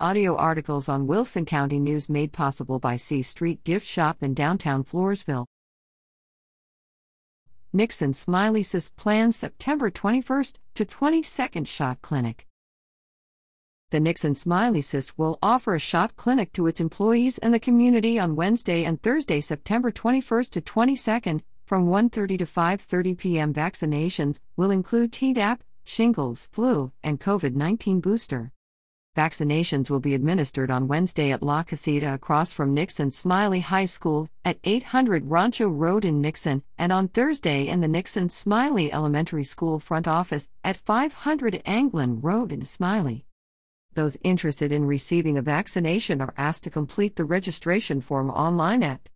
Audio articles on Wilson County News made possible by C Street Gift Shop in downtown Floresville. Nixon Smiley CISD plans September 21st to 22nd shot clinic. The Nixon Smiley CISD will offer a shot clinic to its employees and the community on Wednesday and Thursday, September 21st to 22nd, from 1:30 to 5:30 p.m. Vaccinations will include Tdap, shingles, flu, and COVID-19 booster. Vaccinations will be administered on Wednesday at La Casita across from Nixon Smiley High School at 800 Rancho Road in Nixon, and on Thursday in the Nixon Smiley Elementary School front office at 500 Anglin Road in Smiley. Those interested in receiving a vaccination are asked to complete the registration form online at